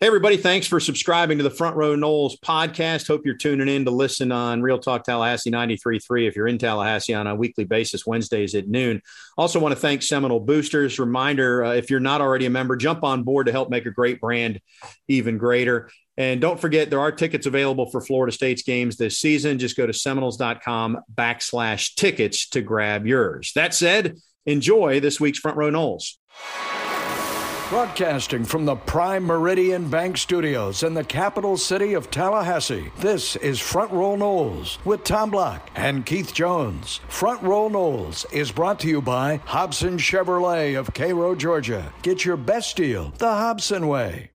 Hey, everybody. Thanks for subscribing to the Front Row Noles podcast. Hope you're tuning in to listen on Real Talk Tallahassee 93.3 if you're in Tallahassee on a weekly basis, Wednesdays at noon. Also, want to thank Seminole Boosters. Reminder uh, if you're not already a member, jump on board to help make a great brand even greater. And don't forget, there are tickets available for Florida State's games this season. Just go to seminoles.com backslash tickets to grab yours. That said, enjoy this week's Front Row Noles. Broadcasting from the Prime Meridian Bank Studios in the capital city of Tallahassee, this is Front Row Noles with Tom Block and Keith Jones. Front Row Noles is brought to you by Hobson Chevrolet of Cairo, Georgia. Get your best deal the Hobson way.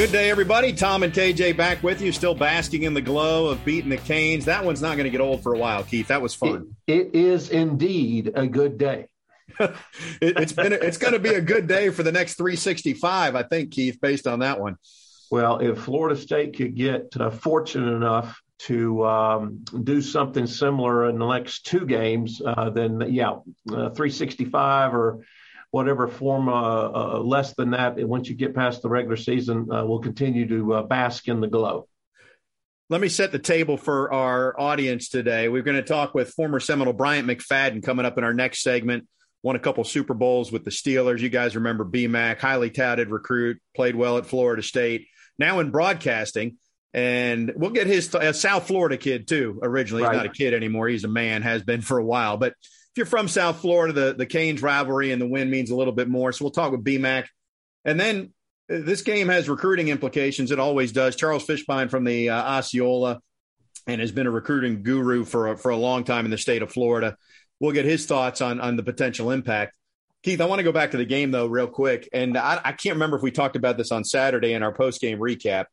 Good day, everybody. Tom and KJ back with you, still basking in the glow of beating the Canes. That one's not going to get old for a while, Keith. That was fun. it, it is indeed a good day. it, it's been it's going to be a good day for the next 365, I think, Keith, based on that one. Well, if Florida State could get uh, fortunate enough to um, do something similar in the next two games, uh, then yeah, uh, 365 or whatever form uh, uh, less than that, once you get past the regular season, uh, will continue to uh, bask in the glow. Let me set the table for our audience today. We're going to talk with former Seminole Bryant McFadden coming up in our next segment. Won a couple Super Bowls with the Steelers. You guys remember BMAC, highly touted recruit, played well at Florida State. Now in broadcasting, and we'll get his a South Florida kid too. Originally, he's not a kid anymore; he's a man, has been for a while. But if you're from South Florida, the, the Canes rivalry and the win means a little bit more. So we'll talk with BMAC. And then uh, this game has recruiting implications. It always does. Charles Fishbein from the uh, Osceola and has been a recruiting guru for a, for a long time in the state of Florida. We'll get his thoughts on, on the potential impact. Keith, I want to go back to the game though, real quick. And I, I can't remember if we talked about this on Saturday in our post game recap.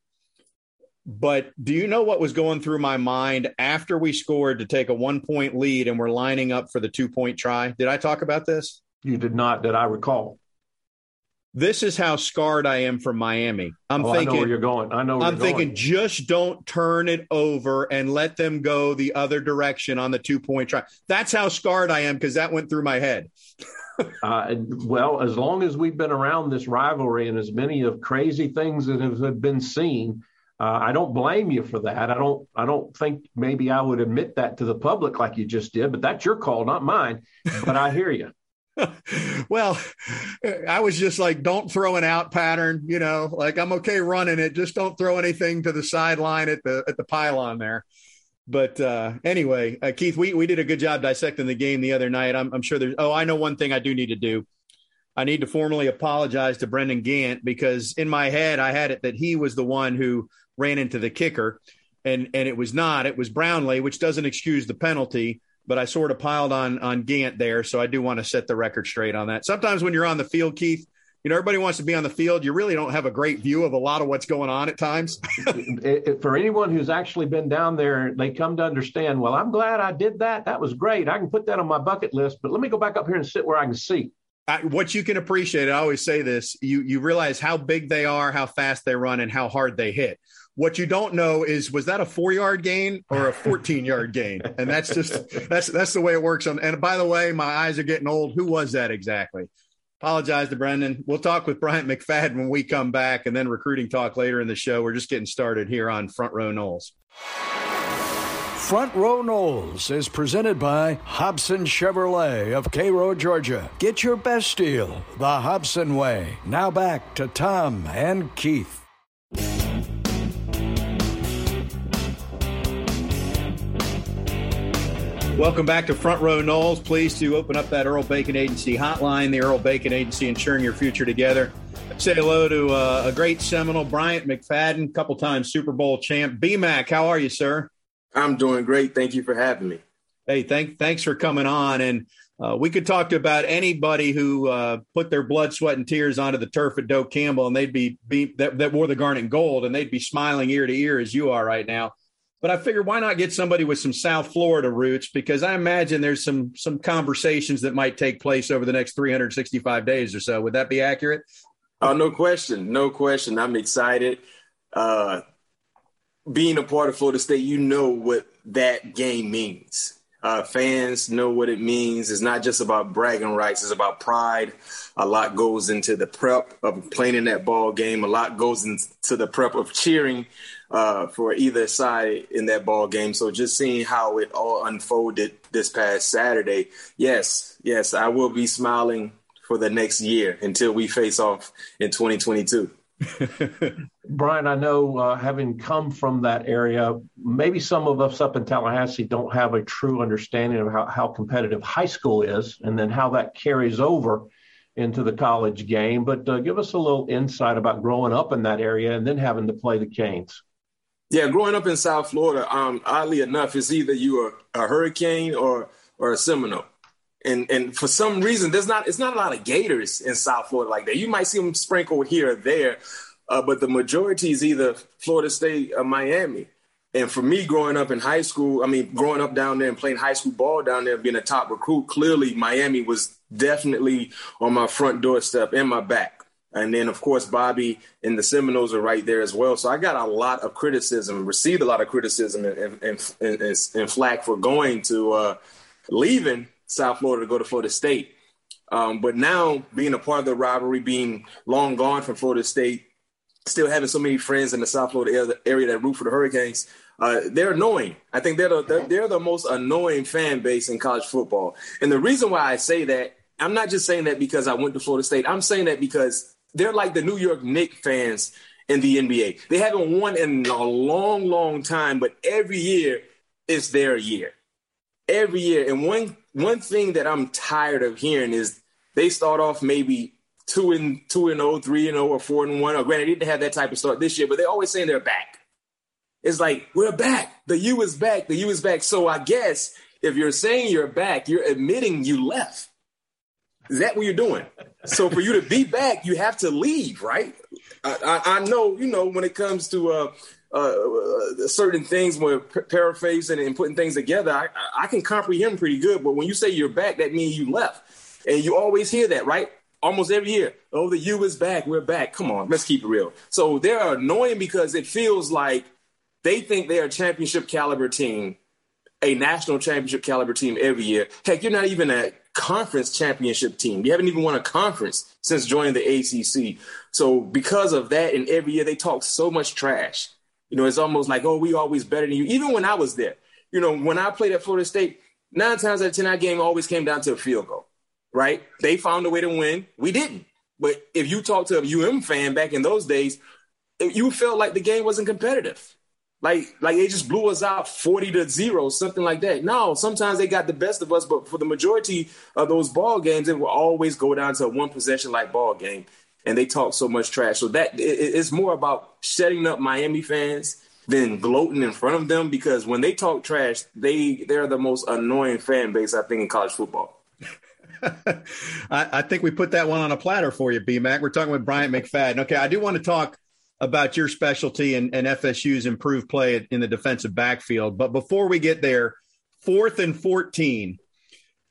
But do you know what was going through my mind after we scored to take a one point lead and we're lining up for the two point try? Did I talk about this? You did not, that I recall. This is how scarred I am from Miami. I'm oh, thinking I know where you're going. I know. I'm thinking going. just don't turn it over and let them go the other direction on the two point try. That's how scarred I am because that went through my head. uh, well, as long as we've been around this rivalry and as many of crazy things that have been seen, uh, I don't blame you for that. I don't. I don't think maybe I would admit that to the public like you just did, but that's your call, not mine. But I hear you. well, I was just like, don't throw an out pattern. You know, like I'm okay running it, just don't throw anything to the sideline at the at the pylon there. But uh, anyway, uh, Keith, we we did a good job dissecting the game the other night. I'm, I'm sure there's. Oh, I know one thing I do need to do. I need to formally apologize to Brendan Gant because in my head I had it that he was the one who ran into the kicker, and and it was not. It was Brownlee, which doesn't excuse the penalty. But I sort of piled on on Gant there, so I do want to set the record straight on that. Sometimes when you're on the field, Keith, you know everybody wants to be on the field. You really don't have a great view of a lot of what's going on at times. For anyone who's actually been down there, they come to understand. Well, I'm glad I did that. That was great. I can put that on my bucket list. But let me go back up here and sit where I can see. I, what you can appreciate, I always say this: you you realize how big they are, how fast they run, and how hard they hit. What you don't know is was that a four yard gain or a 14 yard gain? And that's just that's that's the way it works. On and by the way, my eyes are getting old. Who was that exactly? Apologize to Brendan. We'll talk with Bryant McFadden when we come back, and then recruiting talk later in the show. We're just getting started here on Front Row Noles. Front Row Noles is presented by Hobson Chevrolet of Cairo, Georgia. Get your best deal the Hobson way. Now back to Tom and Keith. Welcome back to Front Row Noles. Pleased to open up that Earl Bacon Agency hotline, the Earl Bacon Agency, ensuring your future together. Say hello to uh, a great Seminole, Bryant McFadden, couple times Super Bowl champ. BMAC, how are you, sir? I'm doing great. Thank you for having me. Hey, thank, thanks for coming on. And uh, we could talk to about anybody who uh, put their blood, sweat, and tears onto the turf at Doak Campbell, and they'd be, be that, that wore the garnet gold, and they'd be smiling ear to ear as you are right now. But I figured why not get somebody with some South Florida roots because I imagine there's some some conversations that might take place over the next 365 days or so. Would that be accurate? Oh, no question, no question. I'm excited. Uh, being a part of Florida State, you know what that game means. Uh, fans know what it means. It's not just about bragging rights. It's about pride. A lot goes into the prep of playing in that ball game. A lot goes into the prep of cheering uh, for either side in that ball game. So just seeing how it all unfolded this past Saturday, yes, yes, I will be smiling for the next year until we face off in 2022. Brian, I know uh, having come from that area, maybe some of us up in Tallahassee don't have a true understanding of how, how competitive high school is and then how that carries over into the college game. But uh, give us a little insight about growing up in that area and then having to play the Canes. Yeah, growing up in South Florida, um, oddly enough, it's either you are a hurricane or or a Seminole. And and for some reason, there's not it's not a lot of Gators in South Florida like that. You might see them sprinkled here or there, uh, but the majority is either Florida State or Miami. And for me, growing up in high school, I mean, growing up down there and playing high school ball down there, being a top recruit, clearly Miami was definitely on my front doorstep and my back. And then, of course, Bobby and the Seminoles are right there as well. So I got a lot of criticism, received a lot of criticism and, and, and, and flack for going to uh, leaving South Florida to go to Florida State. Um, but now, being a part of the rivalry, being long gone from Florida State, still having so many friends in the South Florida area that root for the Hurricanes, uh, they're annoying. I think they're the, they're the most annoying fan base in college football. And the reason why I say that, I'm not just saying that because I went to Florida State. I'm saying that because they're like the New York Knicks fans in the NBA. They haven't won in a long, long time, but every year it's their year. Every year. And one one thing that I'm tired of hearing is they start off maybe two and two and oh, three and oh, or four and one. Or granted, they didn't have that type of start this year, but they're always saying they're back. It's like we're back. The U is back. The U is back. So I guess if you're saying you're back, you're admitting you left. Is that what you're doing? So for you to be back, you have to leave, right? I, I, I know, you know, when it comes to uh, uh, uh certain things, when paraphrasing and putting things together, I, I can comprehend pretty good. But when you say you're back, that means you left, and you always hear that, right? Almost every year. Oh, the U is back. We're back. Come on, let's keep it real. So they're annoying because it feels like they think they're a championship caliber team, a national championship caliber team every year. Heck, you're not even a conference championship team. You haven't even won a conference since joining the ACC. So because of that, and every year they talk so much trash. You know, it's almost like, oh, we always better than you. Even when I was there, you know, when I played at Florida State, nine times out of ten, that game always came down to a field goal. Right? They found a way to win. We didn't. But if you talk to a UM fan back in those days, you felt like the game wasn't competitive. Like like they just blew us out 40 to 0, something like that. No, sometimes they got the best of us, but for the majority of those ball games, it will always go down to a one possession like ball game. And they talk so much trash. So that it, it's more about shutting up Miami fans than gloating in front of them because when they talk trash, they they're the most annoying fan base I think in college football. I, I, think we put that one on a platter for you, B Mac. We're talking with Bryant McFadden. Okay, I do want to talk about your specialty and, and FSU's improved play in the defensive backfield. But before we get there, fourth and 14,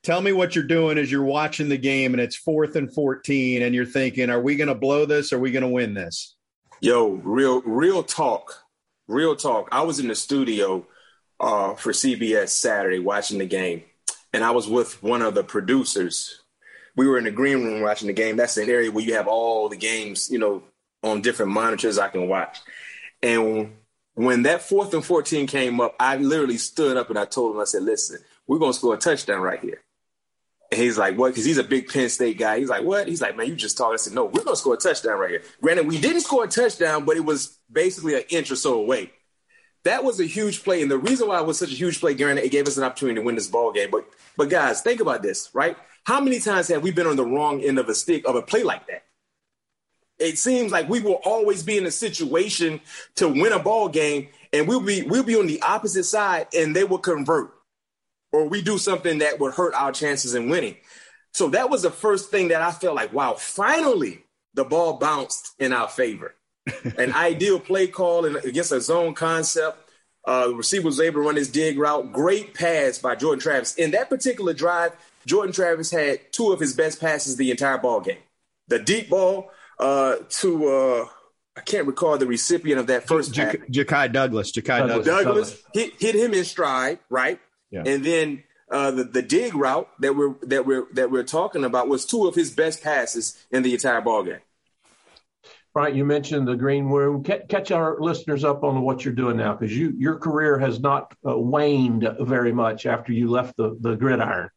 tell me what you're doing as you're watching the game and it's fourth and 14 and you're thinking, are we going to blow this? Are we going to win this? Yo, real, real talk, real talk. I was in the studio uh, for CBS Saturday watching the game and I was with one of the producers. We were in the green room watching the game. That's an area where you have all the games, you know, on different monitors I can watch. And when that fourth and 14 came up, I literally stood up and I told him, I said, listen, we're going to score a touchdown right here. And he's like, what? Because he's a big Penn State guy. He's like, what? He's like, man, you just talked. I said, no, we're going to score a touchdown right here. Granted, we didn't score a touchdown, but it was basically an inch or so away. That was a huge play. And the reason why it was such a huge play, granted, it gave us an opportunity to win this ball game. But, but guys, think about this, right? How many times have we been on the wrong end of a stick of a play like that? It seems like we will always be in a situation to win a ball game and we'll be we'll be on the opposite side and they will convert or we do something that would hurt our chances in winning. So that was the first thing that I felt like, wow, finally the ball bounced in our favor. An ideal play call and against a zone concept. Uh, the receiver was able to run his dig route. Great pass by Jordan Travis. In that particular drive, Jordan Travis had two of his best passes the entire ball game. The deep ball uh, to uh, I can't recall the recipient of that first J- J- Ja'Khi Douglas. Ja'Khi Douglas, Douglas hit, hit him in stride, right? Yeah. And then uh, the the dig route that we're that we're that we're talking about was two of his best passes in the entire ball game. Right, you mentioned the green room. Catch our listeners up on what you're doing now, because you your career has not uh, waned very much after you left the the gridiron.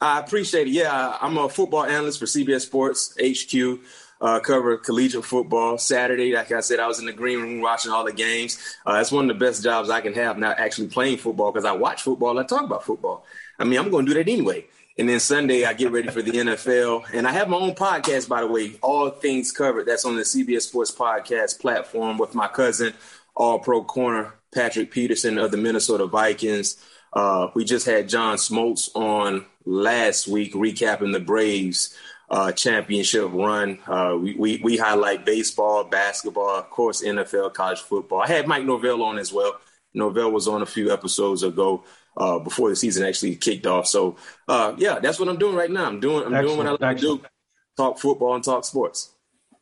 I appreciate it. Yeah, I'm a football analyst for CBS Sports HQ. Uh, cover collegiate football. Saturday, like I said, I was in the green room watching all the games. Uh, that's one of the best jobs I can have, not actually playing football because I watch football. I talk about football. I mean, I'm going to do that anyway. And then Sunday, I get ready for the NFL. And I have my own podcast, by the way, All Things Covered. That's on the CBS Sports Podcast platform with my cousin, All Pro Corner, Patrick Peterson of the Minnesota Vikings. Uh, we just had John Smoltz on last week recapping the Braves uh, championship run. Uh, we, we, we highlight baseball, basketball, of course, NFL, college football. I had Mike Norvell on as well. Norvell was on a few episodes ago uh, before the season actually kicked off. So uh, yeah, that's what I'm doing right now. I'm doing I'm excellent, doing what I like excellent. to do: talk football and talk sports.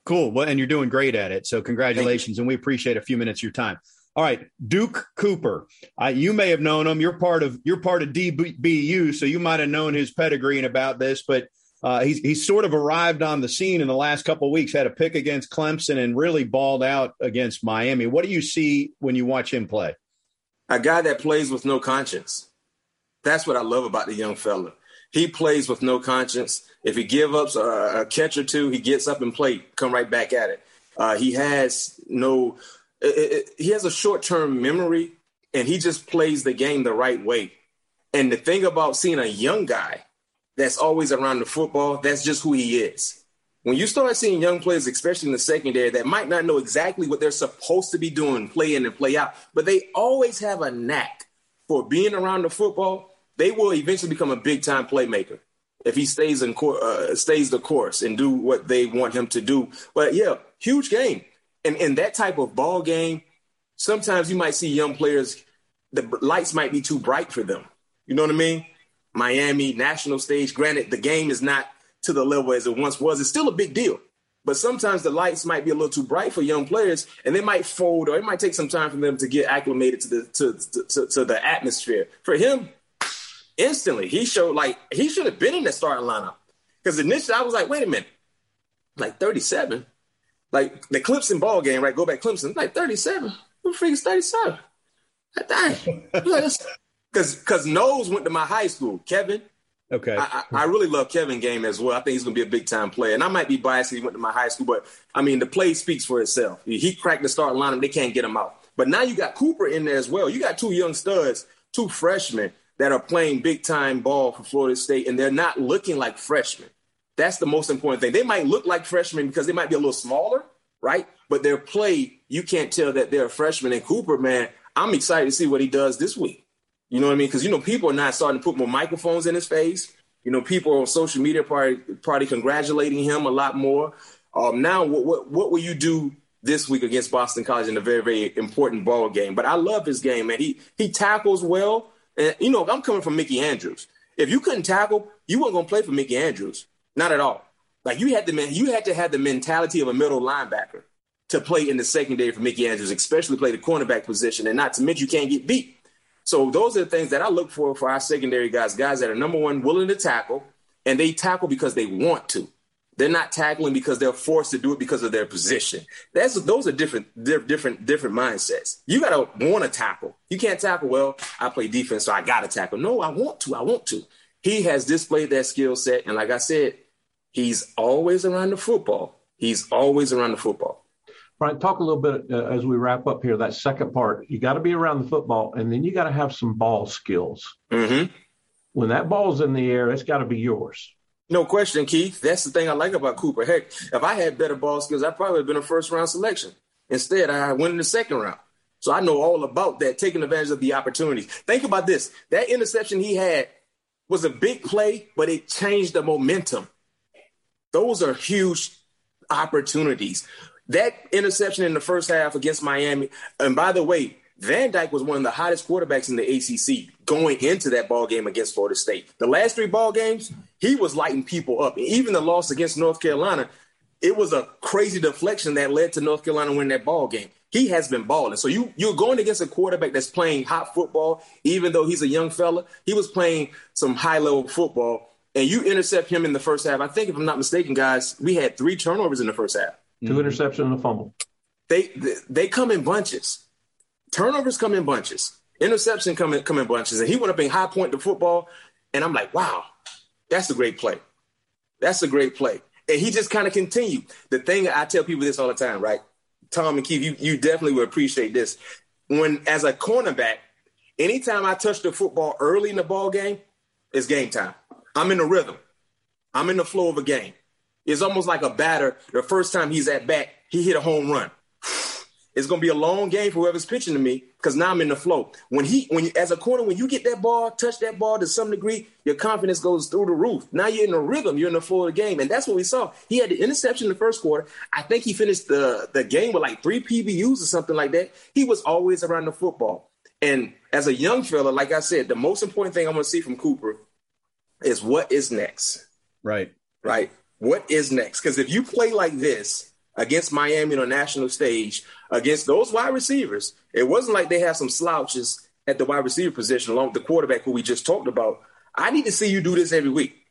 Cool. Well, and you're doing great at it. So congratulations, and we appreciate a few minutes of your time. All right, Duke Cooper. You may have known him. You're part of you're part of DBU, so you might have known his pedigree and about this. But uh, he's he's sort of arrived on the scene in the last couple of weeks. Had a pick against Clemson and really balled out against Miami. What do you see when you watch him play? A guy that plays with no conscience. That's what I love about the young fella. He plays with no conscience. If he give up a, a catch or two, he gets up and play, come right back at it. Uh, he has no it, it, he has a short term memory and he just plays the game the right way. And the thing about seeing a young guy that's always around the football, that's just who he is. When you start seeing young players, especially in the secondary, that might not know exactly what they're supposed to be doing, play in and play out, but they always have a knack for being around the football, they will eventually become a big time playmaker if he stays in uh, stays the course and do what they want him to do. But yeah, huge game and in that type of ball game, sometimes you might see young players, the lights might be too bright for them. You know what I mean? Miami, national stage. Granted, the game is not to the level as it once was. It's still a big deal. But sometimes the lights might be a little too bright for young players, and they might fold, or it might take some time for them to get acclimated to the to, to, to the atmosphere. For him, instantly, he showed like he should have been in the starting lineup. Because initially, I was like, wait a minute, like 37 like the Clemson ball game, right? Go back Clemson, like 37. Who freaks 37? Dang. Because because Knowles went to my high school, Kevin. Okay. I, I, really love Kevin Game as well. I think he's going to be a big time player. And I might be biased he went to my high school, but I mean, the play speaks for itself. He cracked the starting lineup. They can't get him out. But now you got Cooper in there as well. You got two young studs, two freshmen that are playing big time ball for Florida State, and they're not looking like freshmen. That's the most important thing. They might look like freshmen because they might be a little smaller, right? But their play, you can't tell that they're a freshman. And Cooper, man, I'm excited to see what he does this week. You know what I mean? Because you know people are not starting to put more microphones in his face. You know, people on social media probably probably congratulating him a lot more. Um, now, what, what what will you do this week against Boston College in a very very important ball game? But I love his game, man. He he tackles well, and you know I'm coming from Mickey Andrews. If you couldn't tackle, you weren't gonna play for Mickey Andrews. Not at all. Like you had the you had to have the mentality of a middle linebacker to play in the secondary for Mickey Andrews, especially play the cornerback position, and not to mention you can't get beat. So those are the things that I look for for our secondary guys, guys that are number one willing to tackle, and they tackle because they want to. They're not tackling because they're forced to do it because of their position. That's those are different, different, different mindsets. You gotta want to tackle. You can't tackle. Well, I play defense, so I gotta tackle. No, I want to. I want to. He has displayed that skill set, and like I said, He's always around the football. He's always around the football. Right. Talk a little bit uh, as we wrap up here. That second part, you got to be around the football, and then you got to have some ball skills. Mm-hmm. When that ball's in the air, it's got to be yours. No question, Keith. That's the thing I like about Cooper. Heck, if I had better ball skills, I probably have been a first round selection. Instead, I went in the second round. So I know all about that, taking advantage of the opportunities. Think about this. That interception he had was a big play, but it changed the momentum. Those are huge opportunities. That interception in the first half against Miami, and by the way, Van Dyke was one of the hottest quarterbacks in the ACC going into that ball game against Florida State. The last three ball games, he was lighting people up. Even the loss against North Carolina, it was a crazy deflection that led to North Carolina winning that ball game. he has been balling. So you you're going against a quarterback that's playing hot football, even though he's a young fella. He was playing some high level football, and you intercept him in the first half. I think, if I'm not mistaken, guys, we had three turnovers in the first half. 2 mm-hmm. interceptions and a fumble. They, they they come in bunches. Turnovers come in bunches. Interception come in, come in bunches. And he went up in high point the football, and I'm like, wow, that's a great play. That's a great play. And he just kind of continued. The thing I tell people this all the time, right? Tom and Keith, you, you definitely would appreciate this. When as a cornerback, anytime I touch the football early in the ball game, it's game time. I'm in the rhythm. I'm in the flow of a game. It's almost like a batter. The first time he's at bat, he hit a home run. It's going to be a long game for whoever's pitching to me because now I'm in the flow. When he, when as a corner, when you get that ball, touch that ball to some degree, your confidence goes through the roof. Now you're in the rhythm, you're in the flow of the game, and that's what we saw. He had the interception in the first quarter. I think he finished the the game with like three PBUs or something like that. He was always around the football. And as a young fella, like I said, the most important thing I'm to see from Cooper is what is next. Right. Right. What is next? Because if you play like this against Miami on a national stage against those wide receivers. It wasn't like they had some slouches at the wide receiver position along with the quarterback who we just talked about. I need to see you do this every week.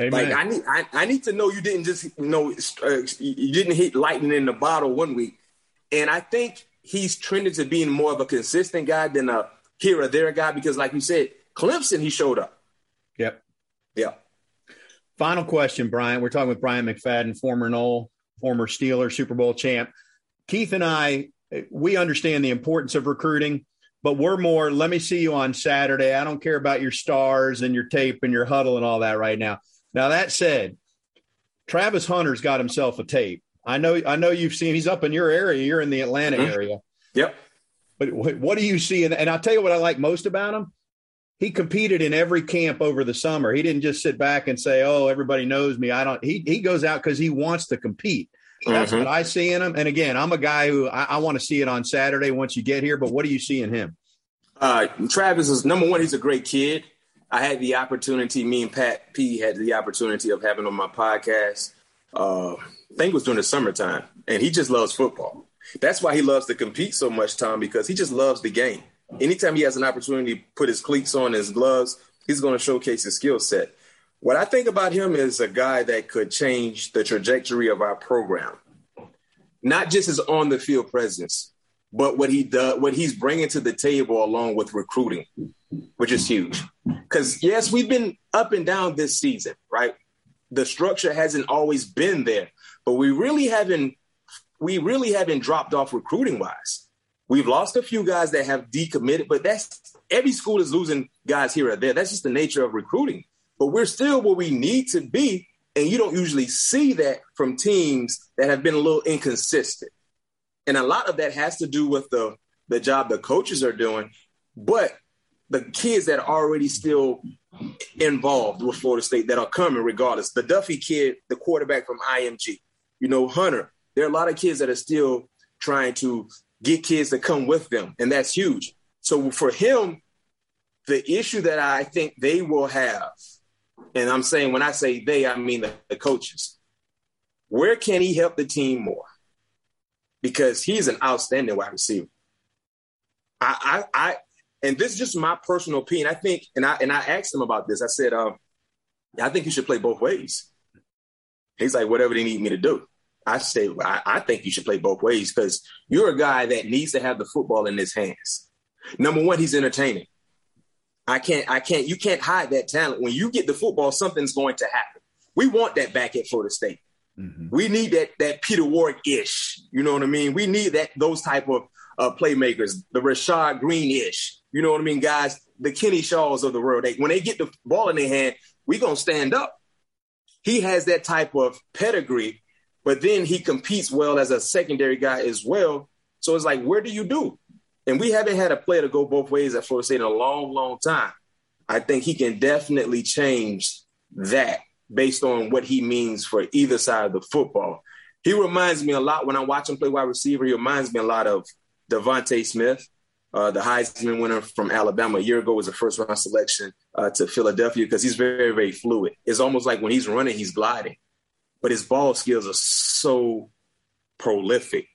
Amen. Like I need, I, I, need to know you didn't just you know uh, you didn't hit lightning in the bottle one week, and I think he's trending to being more of a consistent guy than a here or there guy because, like you said, Clemson he showed up. Yep. Yep. Final question, Brian. We're talking with Brian McFadden, former Nole, former Steeler, Super Bowl champ. Keith and I, we understand the importance of recruiting, but we're more, let me see you on Saturday. I don't care about your stars and your tape and your huddle and all that right now. Now, that said, Travis Hunter's got himself a tape. I know, I know you've seen, he's up in your area. You're in the Atlanta mm-hmm. area. Yep. But what, what do you see? And, and I'll tell you what I like most about him he competed in every camp over the summer. He didn't just sit back and say, "Oh, everybody knows me." I don't. He he goes out because he wants to compete. That's mm-hmm. what I see in him. And again, I'm a guy who I, I want to see it on Saturday once you get here. But what do you see in him? Uh, Travis is number one. He's a great kid. I had the opportunity. Me and Pat P had the opportunity of having on my podcast. Uh, I think it was during the summertime, and he just loves football. That's why he loves to compete so much, Tom, because he just loves the game anytime he has an opportunity to put his cleats on, his gloves, he's going to showcase his skill set. What I think about him is a guy that could change the trajectory of our program, not just his on the field presence, but what he does, what he's bringing to the table along with recruiting, which is huge. Because yes, we've been up and down this season, right? The structure hasn't always been there, but we really haven't we really haven't dropped off recruiting wise. We've lost a few guys that have decommitted, but that's every school is losing guys here or there. That's just the nature of recruiting. But we're still where we need to be. And you don't usually see that from teams that have been a little inconsistent. And a lot of that has to do with the, the job the coaches are doing. But the kids that are already still involved with Florida State that are coming regardless. The Duffy kid, the quarterback from IMG, you know, Hunter. There are a lot of kids that are still trying to get kids to come with them, and that's huge. So for him, the issue that I think they will have, and I'm saying when I say they, I mean the, the coaches. Where can he help the team more? Because he's an outstanding wide receiver. I, I, I and this is just my personal opinion. I think, and I and I asked him about this. I said, um, I think you should play both ways. He's like, whatever they need me to do. I say I, I think you should play both ways because you're a guy that needs to have the football in his hands. Number one, he's entertaining. I can't, I can't, you can't hide that talent. When you get the football, something's going to happen. We want that back at Florida State. Mm-hmm. We need that that Peter Warrick ish. You know what I mean? We need that those type of uh, playmakers, the Rashad Greene ish. You know what I mean, guys? The Kenny Shaws of the world. They, when they get the ball in their hand, we're gonna stand up. He has that type of pedigree but then he competes well as a secondary guy as well. So it's like, where do you do? And we haven't had a player to go both ways at Florida State in a long, long time. I think he can definitely change that based on what he means for either side of the football. He reminds me a lot when I watch him play wide receiver. He reminds me a lot of DeVonta Smith, uh, the Heisman winner from Alabama a year ago was a first round selection uh, to Philadelphia because he's very, very fluid. It's almost like when he's running, he's gliding but his ball skills are so prolific.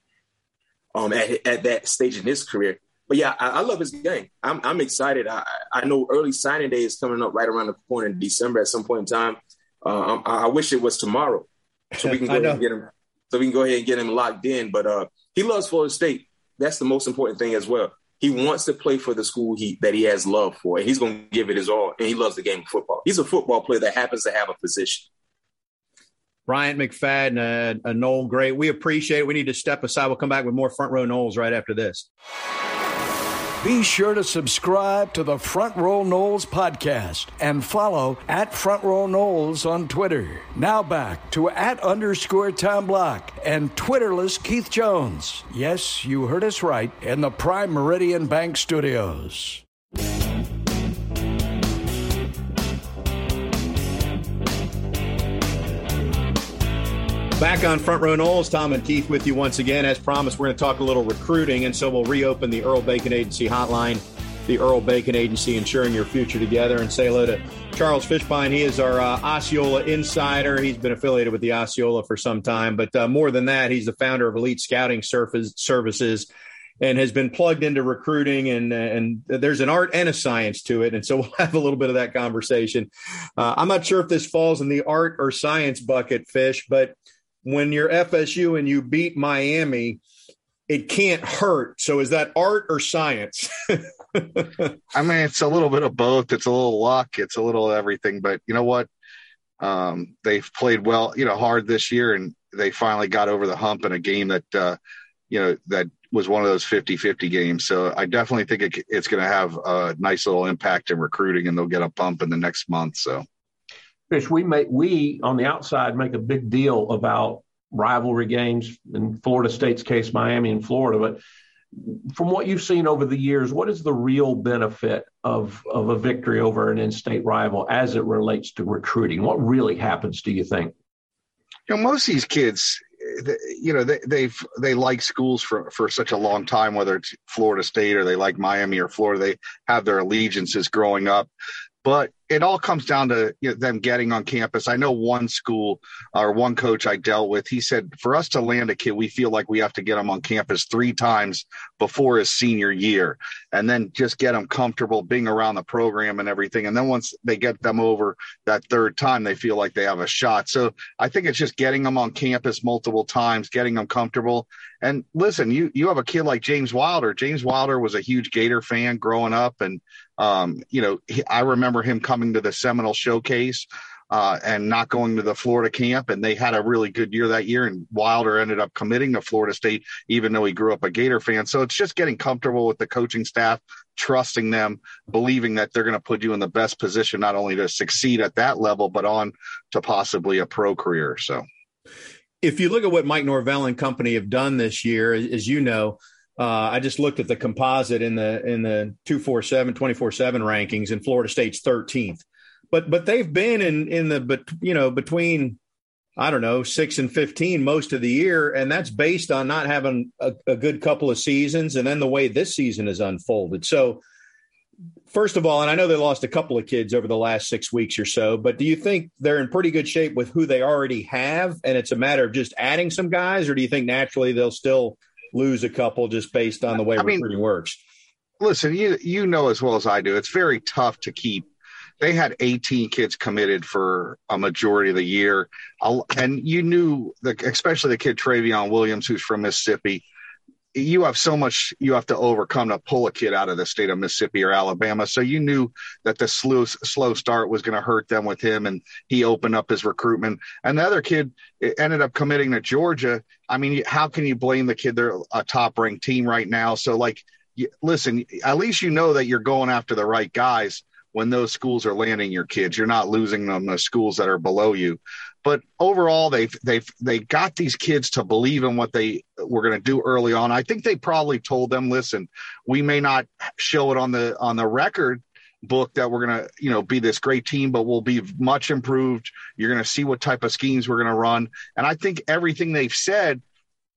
um, at, at that stage in his career. But yeah, I, I love his game. I'm, I'm excited. I, I know early signing day is coming up right around the corner in December at some point in time. Uh, I, I wish it was tomorrow, so we can go ahead and get him. So we can go ahead and get him locked in. But uh, he loves Florida State. That's the most important thing as well. He wants to play for the school he that he has love for, and he's going to give it his all. And he loves the game of football. He's a football player that happens to have a position. Bryant McFadden, uh, uh, a, a Nole great. We appreciate it. We need to step aside. We'll come back with more front row Noles right after this. Be sure to subscribe to the Front Row Noles podcast and follow at Front Row Noles on Twitter. Now back to at underscore Tom Block and Twitterless Keith Jones. Yes, you heard us right in the Prime Meridian Bank Studios. Back on Front Row Noles, Tom and Keith with you once again. As promised, we're going to talk a little recruiting, and so we'll reopen the Earl Bacon Agency hotline, the Earl Bacon Agency, ensuring your future together, and say hello to Charles Fishbein. He is our uh, Osceola insider. He's been affiliated with the Osceola for some time, but uh, more than that, he's the founder of Elite Scouting Surface, Services and has been plugged into recruiting and and there's an art and a science to it and so we'll have a little bit of that conversation uh, i'm not sure if this falls in the art or science bucket fish but when you're FSU and you beat Miami, it can't hurt. So is that art or science? I mean, it's a little bit of both. It's a little luck. It's a little everything. But you know what? Um, they've played well, you know, hard this year, and they finally got over the hump in a game that, uh, you know, that was one of those 50-50 games. So I definitely think it, it's going to have a nice little impact in recruiting, and they'll get a bump in the next month. So Fish, we make we on the outside make a big deal about rivalry games in Florida State's case, Miami and Florida. But from what you've seen over the years, what is the real benefit of of a victory over an in-state rival as it relates to recruiting? What really happens, do you think? You know, most of these kids, you know, they they've they like schools for for such a long time, whether it's Florida State or they like Miami or Florida. They have their allegiances growing up. But it all comes down to you know, them getting on campus. I know one school or one coach I dealt with, he said, for us to land a kid, we feel like we have to get him on campus three times before his senior year and then just get them comfortable being around the program and everything. And then once they get them over that third time, they feel like they have a shot. So I think it's just getting them on campus multiple times, getting them comfortable. And listen, you, you have a kid like James Wilder. James Wilder was a huge Gator fan growing up. And, um, you know, he, I remember him coming to the Seminole showcase uh, and not going to the Florida camp. And they had a really good year that year. And Wilder ended up committing to Florida State, even though he grew up a Gator fan. So it's just getting comfortable with the coaching staff, trusting them, believing that they're going to put you in the best position, not only to succeed at that level, but on to possibly a pro career. So if you look at what Mike Norvell and company have done this year, as you know, uh, I just looked at the composite in the in the 247 24/7 rankings and Florida State's 13th but but they've been in in the but you know between I don't know six and fifteen most of the year, and that's based on not having a, a good couple of seasons, and then the way this season has unfolded. So first of all, and I know they lost a couple of kids over the last six weeks or so, but do you think they're in pretty good shape with who they already have, and it's a matter of just adding some guys, or do you think naturally they'll still lose a couple just based on the way I recruiting mean, works? Listen, you you know as well as I do, it's very tough to keep they had 18 kids committed for a majority of the year. And you knew, the, especially the kid Travion Williams, who's from Mississippi, you have so much you have to overcome to pull a kid out of the state of Mississippi or Alabama. So you knew that the slow, slow start was going to hurt them with him, and he opened up his recruitment. And the other kid ended up committing to Georgia. I mean, how can you blame the kid? They're a top ranked team right now. So, like, listen, at least you know that you're going after the right guys when those schools are landing your kids. You're not losing them to schools that are below you. But overall, they've they've they got these kids to believe in what they were going to do early on. I think they probably told them, "Listen, we may not show it on the on the record book that we're going to, you know, be this great team, but we'll be much improved. You're going to see what type of schemes we're going to run. And I think everything they've said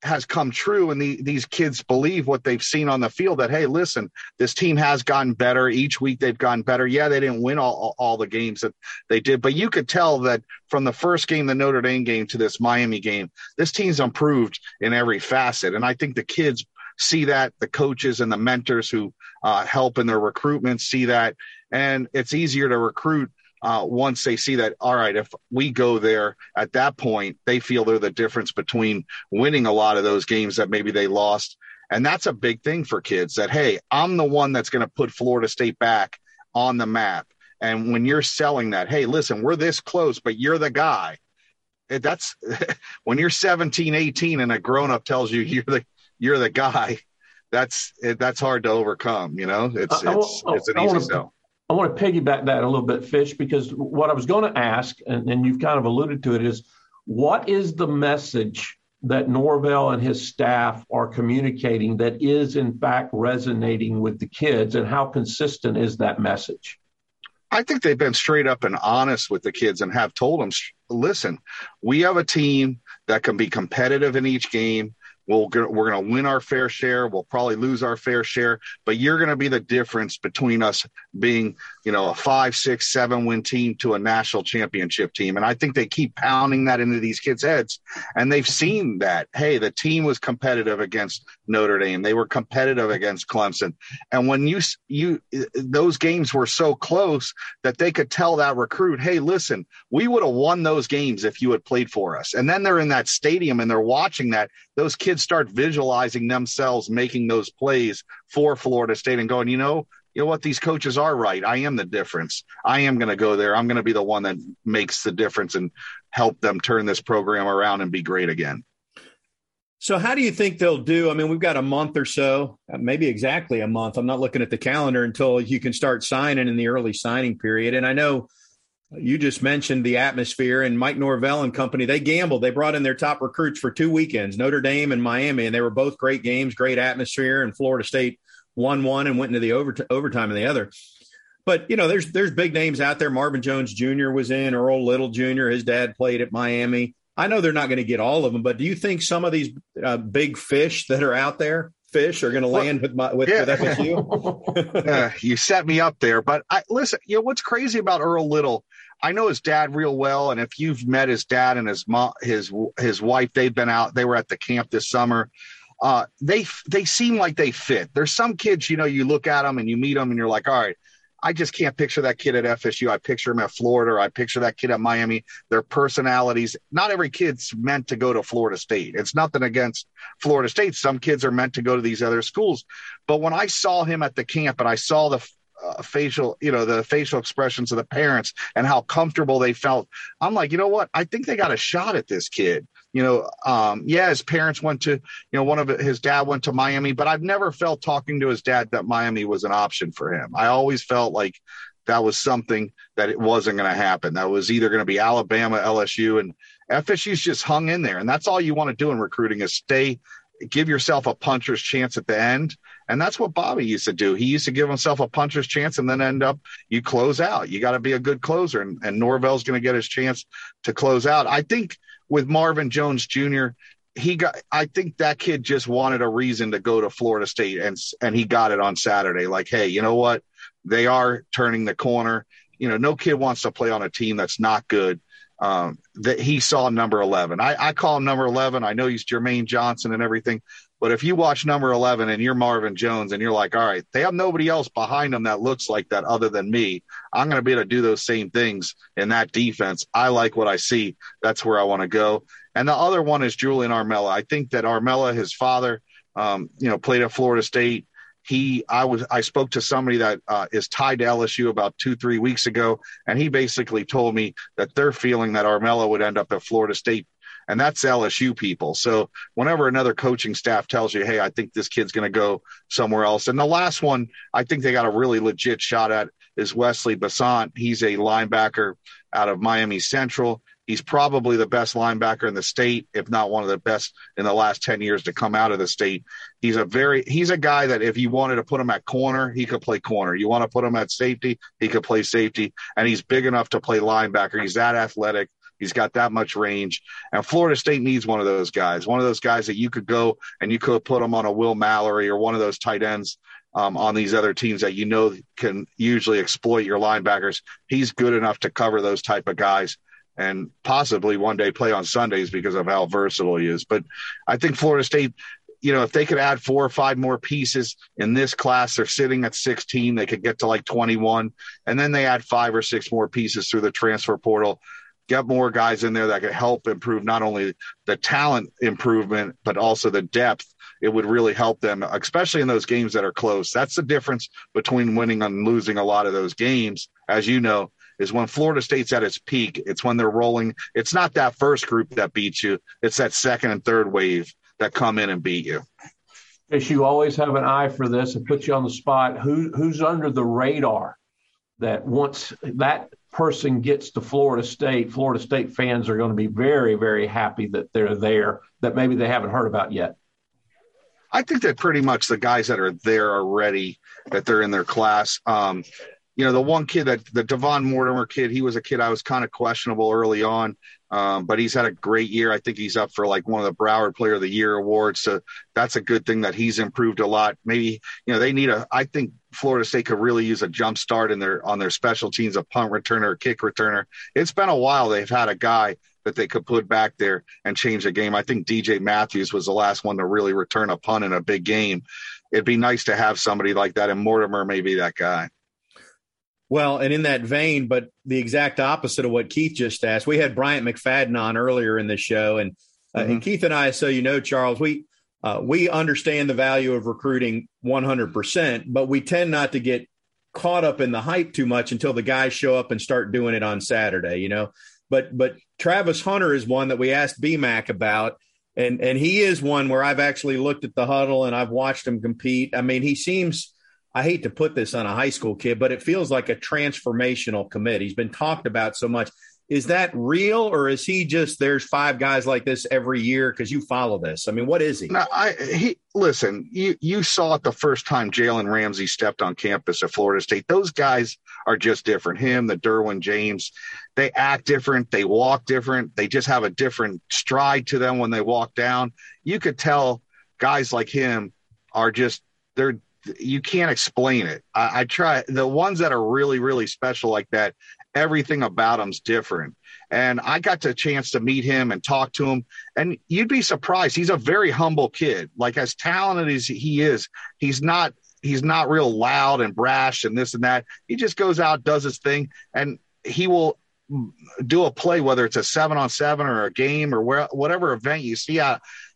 has come true and the, these kids believe what they've seen on the field that hey listen this team has gotten better each week they've gotten better yeah they didn't win all, all the games that they did but you could tell that from the first game the notre dame game to this miami game this team's improved in every facet and i think the kids see that. The coaches and the mentors who uh, help in their recruitment see that. And it's easier to recruit uh, once they see that, all right, if we go there at that point, they feel they're the difference between winning a lot of those games that maybe they lost. And that's a big thing for kids that, hey, I'm the one that's going to put Florida State back on the map. And when you're selling that, hey, listen, we're this close, but you're the guy. Eh, that's when you're 17, 18 and a grown up tells you you're the, you're the guy. That's, eh, that's hard to overcome. You know, it's, uh, I, it's, I, it's an I easy wanna, sell. I want to piggyback that a little bit, Fish, because what I was going to ask, and, and you've kind of alluded to it, is what is the message that Norvell and his staff are communicating that is in fact resonating with the kids, and how consistent is that message? I think they've been straight up and honest with the kids and have told them, listen, we have a team that can be competitive in each game. We'll, we're going to win our fair share. We'll probably lose our fair share, but you're going to be the difference between us being, you know, a five, six, seven win team to a national championship team. And I think they keep pounding that into these kids' heads. And they've seen that, hey, the team was competitive against Notre Dame. They were competitive against Clemson. And when you, you, those games were so close that they could tell that recruit, hey, listen, we would have won those games if you had played for us. And then they're in that stadium and they're watching that. Those kids start visualizing themselves making those plays for Florida State and going, you know, you know what? These coaches are right. I am the difference. I am going to go there. I'm going to be the one that makes the difference and help them turn this program around and be great again. So, how do you think they'll do? I mean, we've got a month or so, uh, maybe exactly a month. I'm not looking at the calendar until you can start signing in the early signing period. And I know you just mentioned the atmosphere and Mike Norvell and company. They gambled. They brought in their top recruits for two weekends, Notre Dame and Miami, and they were both great games, great atmosphere. And Florida State won one and went into the over- overtime in the other. But you know, there's there's big names out there. Marvin Jones Jr. was in, Earl Little Jr. His dad played at Miami. I know they're not going to get all of them, but do you think some of these uh, big fish that are out there, fish, are going to land with my with, yeah. with FSU? uh, you set me up there, but I listen. You know what's crazy about Earl Little? I know his dad real well, and if you've met his dad and his mom, his his wife, they've been out. They were at the camp this summer. Uh, they they seem like they fit. There's some kids, you know, you look at them and you meet them, and you're like, all right, I just can't picture that kid at FSU. I picture him at Florida. Or I picture that kid at Miami. Their personalities. Not every kid's meant to go to Florida State. It's nothing against Florida State. Some kids are meant to go to these other schools. But when I saw him at the camp and I saw the uh, facial, you know, the facial expressions of the parents and how comfortable they felt. I'm like, you know what? I think they got a shot at this kid. You know, um, yeah, his parents went to, you know, one of his dad went to Miami, but I've never felt talking to his dad that Miami was an option for him. I always felt like that was something that it wasn't going to happen. That was either going to be Alabama, LSU, and FSU's just hung in there. And that's all you want to do in recruiting is stay give yourself a puncher's chance at the end. And that's what Bobby used to do. He used to give himself a puncher's chance and then end up, you close out. You got to be a good closer. And, and Norvell's going to get his chance to close out. I think with Marvin Jones Jr., he got, I think that kid just wanted a reason to go to Florida State and, and he got it on Saturday. Like, hey, you know what? They are turning the corner. You know, no kid wants to play on a team that's not good um, that he saw number 11. I, I call him number 11. I know he's Jermaine Johnson and everything, but if you watch number 11 and you're Marvin Jones and you're like, all right, they have nobody else behind them that looks like that other than me. I'm going to be able to do those same things in that defense. I like what I see. That's where I want to go. And the other one is Julian Armella. I think that Armella, his father, um, you know, played at Florida State he i was i spoke to somebody that uh, is tied to lsu about two three weeks ago and he basically told me that they're feeling that armella would end up at florida state and that's lsu people so whenever another coaching staff tells you hey i think this kid's going to go somewhere else and the last one i think they got a really legit shot at is wesley Bissainthe. he's a linebacker out of miami central He's probably the best linebacker in the state, if not one of the best in the last 10 years to come out of the state. He's a very, he's a guy that if you wanted to put him at corner, he could play corner. You want to put him at safety, he could play safety. And he's big enough to play linebacker. He's that athletic. He's got that much range. And Florida State needs one of those guys, one of those guys that you could go and you could put him on a Will Mallory or one of those tight ends um, on these other teams that you know can usually exploit your linebackers. He's good enough to cover those type of guys and possibly one day play on Sundays because of how versatile he is. But I think Florida State, you know, if they could add four or five more pieces in this class, they're sitting at 16, they could get to like 21. And then they add five or six more pieces through the transfer portal, get more guys in there that could help improve not only the talent improvement, but also the depth. It would really help them, especially in those games that are close. That's the difference between winning and losing a lot of those games. As you know, is when Florida State's at its peak. It's when they're rolling. It's not that first group that beats you. It's that second and third wave that come in and beat you. Yes, you always have an eye for this and put you on the spot. Who who's under the radar that once that person gets to Florida State, Florida State fans are going to be very, very happy that they're there that maybe they haven't heard about yet. I think that pretty much the guys that are there are ready that they're in their class. Um, you know, the one kid that the Devon Mortimer kid, he was a kid I was kind of questionable early on, um, but he's had a great year. I think he's up for like one of the Broward Player of the Year awards. So that's a good thing that he's improved a lot. Maybe, you know, they need a, I think Florida State could really use a jump start in their, on their special teams, a punt returner, or kick returner. It's been a while they've had a guy that they could put back there and change the game. I think DJ Matthews was the last one to really return a punt in a big game. It'd be nice to have somebody like that, and Mortimer may be that guy. Well, and in that vein, but the exact opposite of what Keith just asked, we had Bryant McFadden on earlier in the show, and uh, mm-hmm. and Keith and I, so you know, Charles, we uh, we understand the value of recruiting 100%, but we tend not to get caught up in the hype too much until the guys show up and start doing it on Saturday, you know. But but Travis Hunter is one that we asked BMAC about, and and he is one where I've actually looked at the Hudl and I've watched him compete. I mean, he seems I hate to put this on a high school kid, but it feels like a transformational commit. He's been talked about so much. Is that real, or is he just there's five guys like this every year because you follow this? I mean, what is he? No, I he listen. You you saw it the first time Jalen Ramsey stepped on campus at Florida State. Those guys are just different. Him, the Derwin James, they act different. They walk different. They just have a different stride to them when they walk down. You could tell guys like him are just they're you can't explain it. I, I, try the ones that are really, really special like that. Everything about him's different. And I got the chance to meet him and talk to him, and you'd be surprised. He's a very humble kid. Like as talented as he is, he's not. He's not real loud and brash and this and that. He just goes out, does his thing, and he will do a play, whether it's a seven on seven or a game or where, whatever event you see.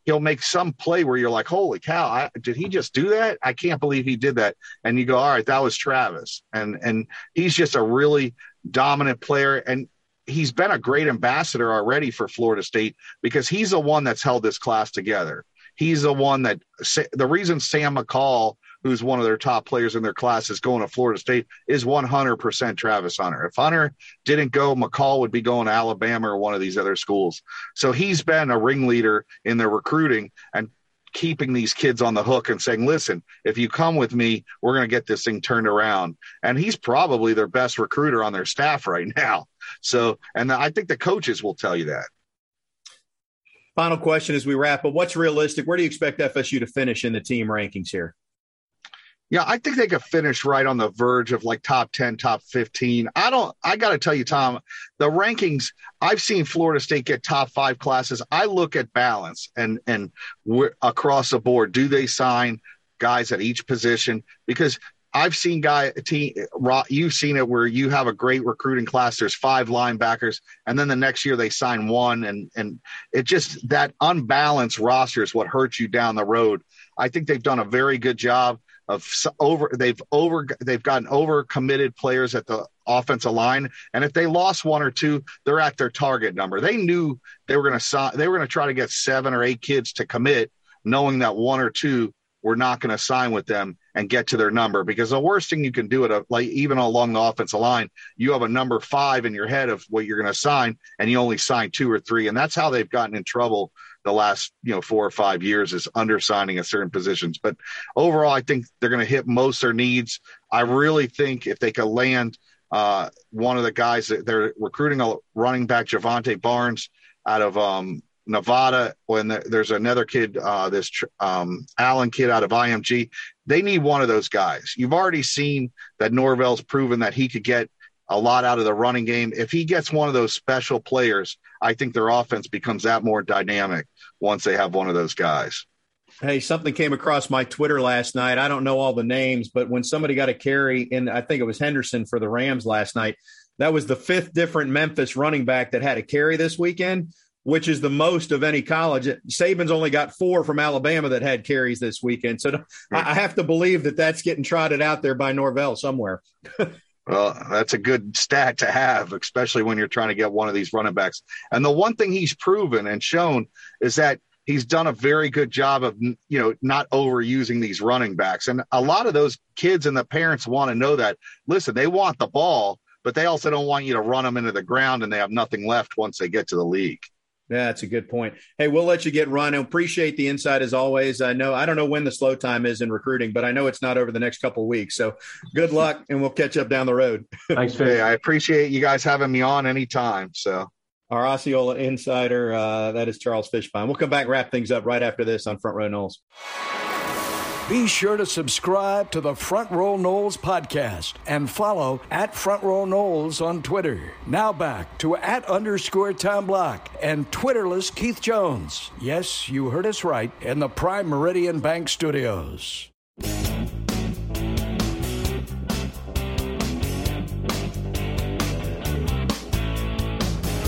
He'll make some play where you're like, holy cow, I, did he just do that? I can't believe he did that. And you go, all right, that was Travis. And, and he's just a really dominant player. And he's been a great ambassador already for Florida State because he's the one that's held this class together. He's the one that the reason Sam McCall who's one of their top players in their class, is going to Florida State, is 100% Travis Hunter. If Hunter didn't go, McCall would be going to Alabama or one of these other schools. So he's been a ringleader in their recruiting and keeping these kids on the hook and saying, listen, if you come with me, we're going to get this thing turned around. And he's probably their best recruiter on their staff right now. So, and I think the coaches will tell you that. Final question as we wrap up. What's realistic? Where do you expect FSU to finish in the team rankings here? Yeah, I think they could finish right on the verge of like top 10, top 15. I don't, I got to tell you, Tom, the rankings, I've seen Florida State get top five classes. I look at balance and, and across the board. Do they sign guys at each position? Because I've seen guy team you've seen it where you have a great recruiting class. There's five linebackers, and then the next year they sign one, and and it just that unbalanced roster is what hurts you down the road. I think they've done a very good job of over they've over they've gotten over committed players at the offensive line. And if they lost one or two they're at their target number. They knew they were going to sign they were going to try to get seven or eight kids to commit knowing that one or two were not going to sign with them and get to their number. Because the worst thing you can do at like even along the offensive line you have a number five in your head of what you're going to sign and you only sign two or three. And that's how they've gotten in trouble the last you know four or five years is undersigning at certain positions. But overall, I think they're going to hit most their needs. I really think if they could land uh, one of the guys that they're recruiting a running back, Jovantae Barnes, out of um, Nevada. When there's another kid, uh, this um, Allen kid out of IMG, they need one of those guys. You've already seen that Norvell's proven that he could get a lot out of the running game. If he gets one of those special players, I think their offense becomes that more dynamic once they have one of those guys. Hey, something came across my Twitter last night. I don't know all the names, but when somebody got a carry in, I think it was Henderson for the Rams last night, that was the fifth different Memphis running back that had a carry this weekend, which is the most of any college. Saban's only got four from Alabama that had carries this weekend. So I have to believe that that's getting trotted out there by Norvell somewhere. Well, that's a good stat to have, especially when you're trying to get one of these running backs. And the one thing he's proven and shown is that he's done a very good job of you know not overusing these running backs. And a lot of those kids and the parents want to know that. Listen, they want the ball, but they also don't want you to run them into the ground and they have nothing left once they get to the league. Yeah, that's a good point. Hey, we'll let you get run. I appreciate the insight as always. I know I don't know when the slow time is in recruiting, but I know it's not over the next couple weeks. So good luck, and we'll catch up down the road. Thanks, Hey, I appreciate you guys having me on anytime. So our Osceola insider, uh, that is Charles Fishbein. We'll come back wrap things up right after this on Front Row Noles. Be sure to subscribe to the Front Row Noles podcast and follow at Front Row Noles on Twitter. Now back to at underscore Tom Block and Twitterless Keith Jones. Yes, you heard us right in the Prime Meridian Bank Studios.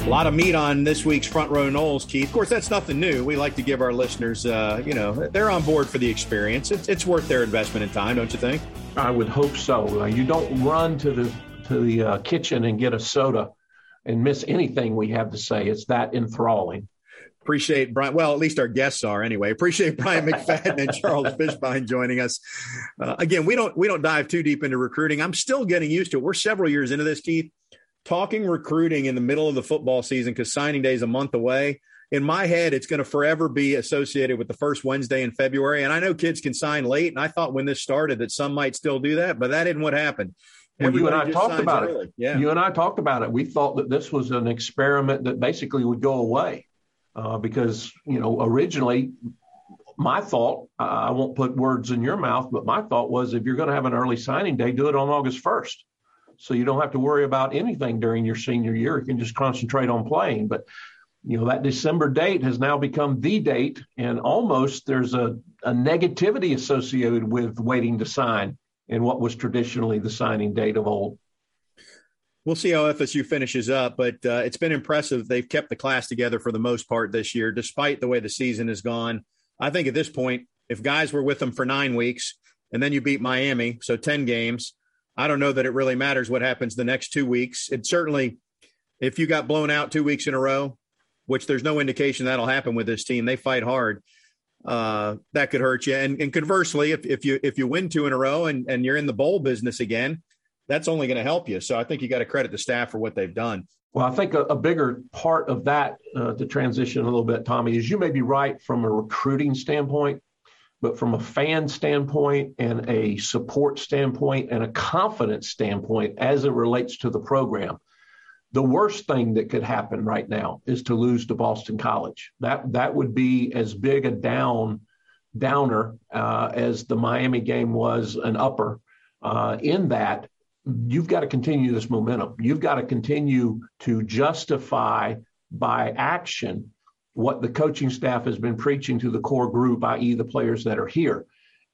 A lot of meat on this week's Front Row Noles, Keith. Of course, that's nothing new. We like to give our listeners, uh, you know, they're on board for the experience. It's, it's worth their investment in time, don't you think? I would hope so. Uh, you don't run to the to the uh, kitchen and get a soda and miss anything we have to say. It's that enthralling. Appreciate Brian. Well, at least our guests are anyway. Appreciate Brian McFadden and Charles Fishbein joining us. Uh, again, we don't we don't dive too deep into recruiting. I'm still getting used to it. We're several years into this, Keith talking recruiting in the middle of the football season because signing day is a month away. In my head, it's going to forever be associated with the first Wednesday in February. And I know kids can sign late, and I thought when this started that some might still do that, but that isn't what happened. Well, you and I talked about early. it. Yeah. You and I talked about it. We thought that this was an experiment that basically would go away uh, because, you know, originally my thought, I won't put words in your mouth, but my thought was if you're going to have an early signing day, do it on August 1st so you don't have to worry about anything during your senior year. You can just concentrate on playing. But you know that December date has now become the date, and almost there's a, a negativity associated with waiting to sign in what was traditionally the signing date of old. We'll see how FSU finishes up, but uh, it's been impressive. They've kept the class together for the most part this year, despite the way the season has gone. I think at this point, if guys were with them for nine weeks and then you beat Miami, so 10 games, I don't know that it really matters what happens the next two weeks. It certainly, if you got blown out two weeks in a row, which there's no indication that'll happen with this team, they fight hard. Uh, that could hurt you. And, and conversely, if, if you if you win two in a row and, and you're in the bowl business again, that's only going to help you. So I think you got to credit the staff for what they've done. Well, I think a, a bigger part of that uh, to transition a little bit, Tommy, is you may be right from a recruiting standpoint. But from a fan standpoint and a support standpoint and a confidence standpoint as it relates to the program, the worst thing that could happen right now is to lose to Boston College. That that would be as big a down downer uh, as the Miami game was an upper. Uh, in that, you've got to continue this momentum. You've got to continue to justify by action what the coaching staff has been preaching to the core group, i.e., the players that are here,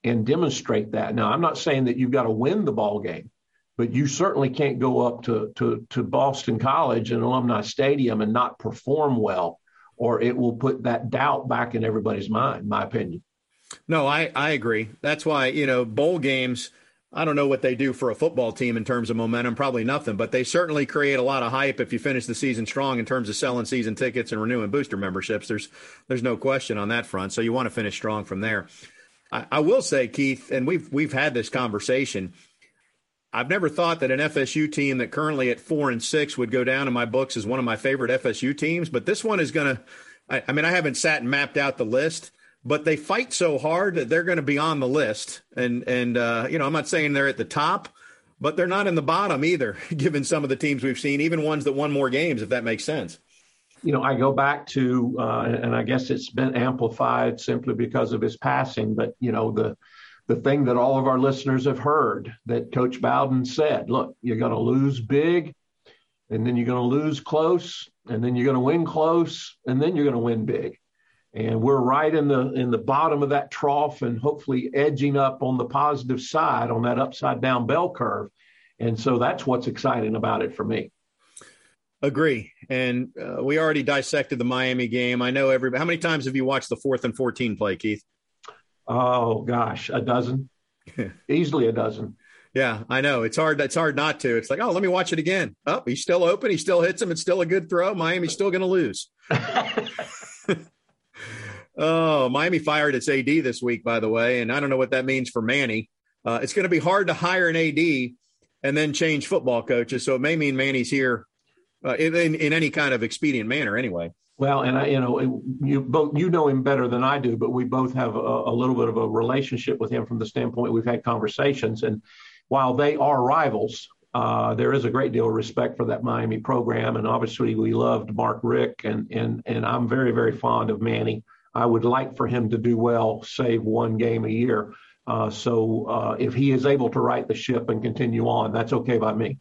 and demonstrate that. Now, I'm not saying that you've got to win the ball game, but you certainly can't go up to, to, to Boston College and Alumni Stadium and not perform well, or it will put that doubt back in everybody's mind, my opinion. No, I, I agree. That's why, you know, bowl games – I don't know what they do for a football team in terms of momentum, probably nothing, but they certainly create a lot of hype if you finish the season strong in terms of selling season tickets and renewing booster memberships. There's there's no question on that front. So you want to finish strong from there. I, I will say, Keith, and we've we've had this conversation. I've never thought that an FSU team that currently at four and six would go down in my books as one of my favorite FSU teams, but this one is going to. I mean, I haven't sat and mapped out the list but they fight so hard that they're going to be on the list. And and uh, you know, I'm not saying they're at the top, but they're not in the bottom either, given some of the teams we've seen, even ones that won more games, if that makes sense. You know, I go back to, uh, and I guess it's been amplified simply because of his passing. But you know, the the thing that all of our listeners have heard that Coach Bowden said: "Look, you're going to lose big, and then you're going to lose close, and then you're going to win close, and then you're going to win big." And we're right in the in the bottom of that trough and hopefully edging up on the positive side on that upside down bell curve and so that's what's exciting about it for me agree and uh, we already dissected the miami game i know every how many times have you watched the fourth and 14 play keith oh gosh a dozen easily a dozen yeah, I know. It's hard. It's hard not to. It's like, oh, let me watch it again. Oh, he's still open. He still hits him. It's still a good throw. Miami's still going to lose. oh, Miami fired its AD this week, by the way, and I don't know what that means for Manny. Uh, it's going to be hard to hire an AD and then change football coaches. So it may mean Manny's here uh, in, in any kind of expedient manner, anyway. Well, and I, you know, you both you know him better than I do, but we both have a, a little bit of a relationship with him from the standpoint we've had conversations and while they are rivals, uh, there is a great deal of respect for that Miami program, and obviously we loved Mark Richt, and and and I'm very very fond of Manny. I would like for him to do well, save one game a year. Uh, so uh, if he is able to right the ship and continue on, that's okay by me.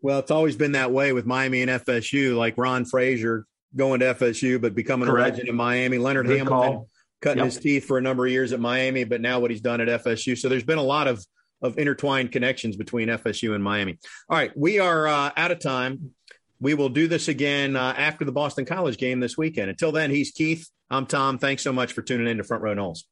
Well, it's always been that way with Miami and FSU, like Ron Fraser going to FSU but becoming Correct. a legend in Miami. Leonard Good Hamilton call. cutting yep. his teeth for a number of years at Miami, but now what he's done at FSU. So there's been a lot of of intertwined connections between FSU and Miami. All right, we are uh, out of time. We will do this again uh, after the Boston College game this weekend. Until then, he's Keith. I'm Tom. Thanks so much for tuning in to Front Row Noles.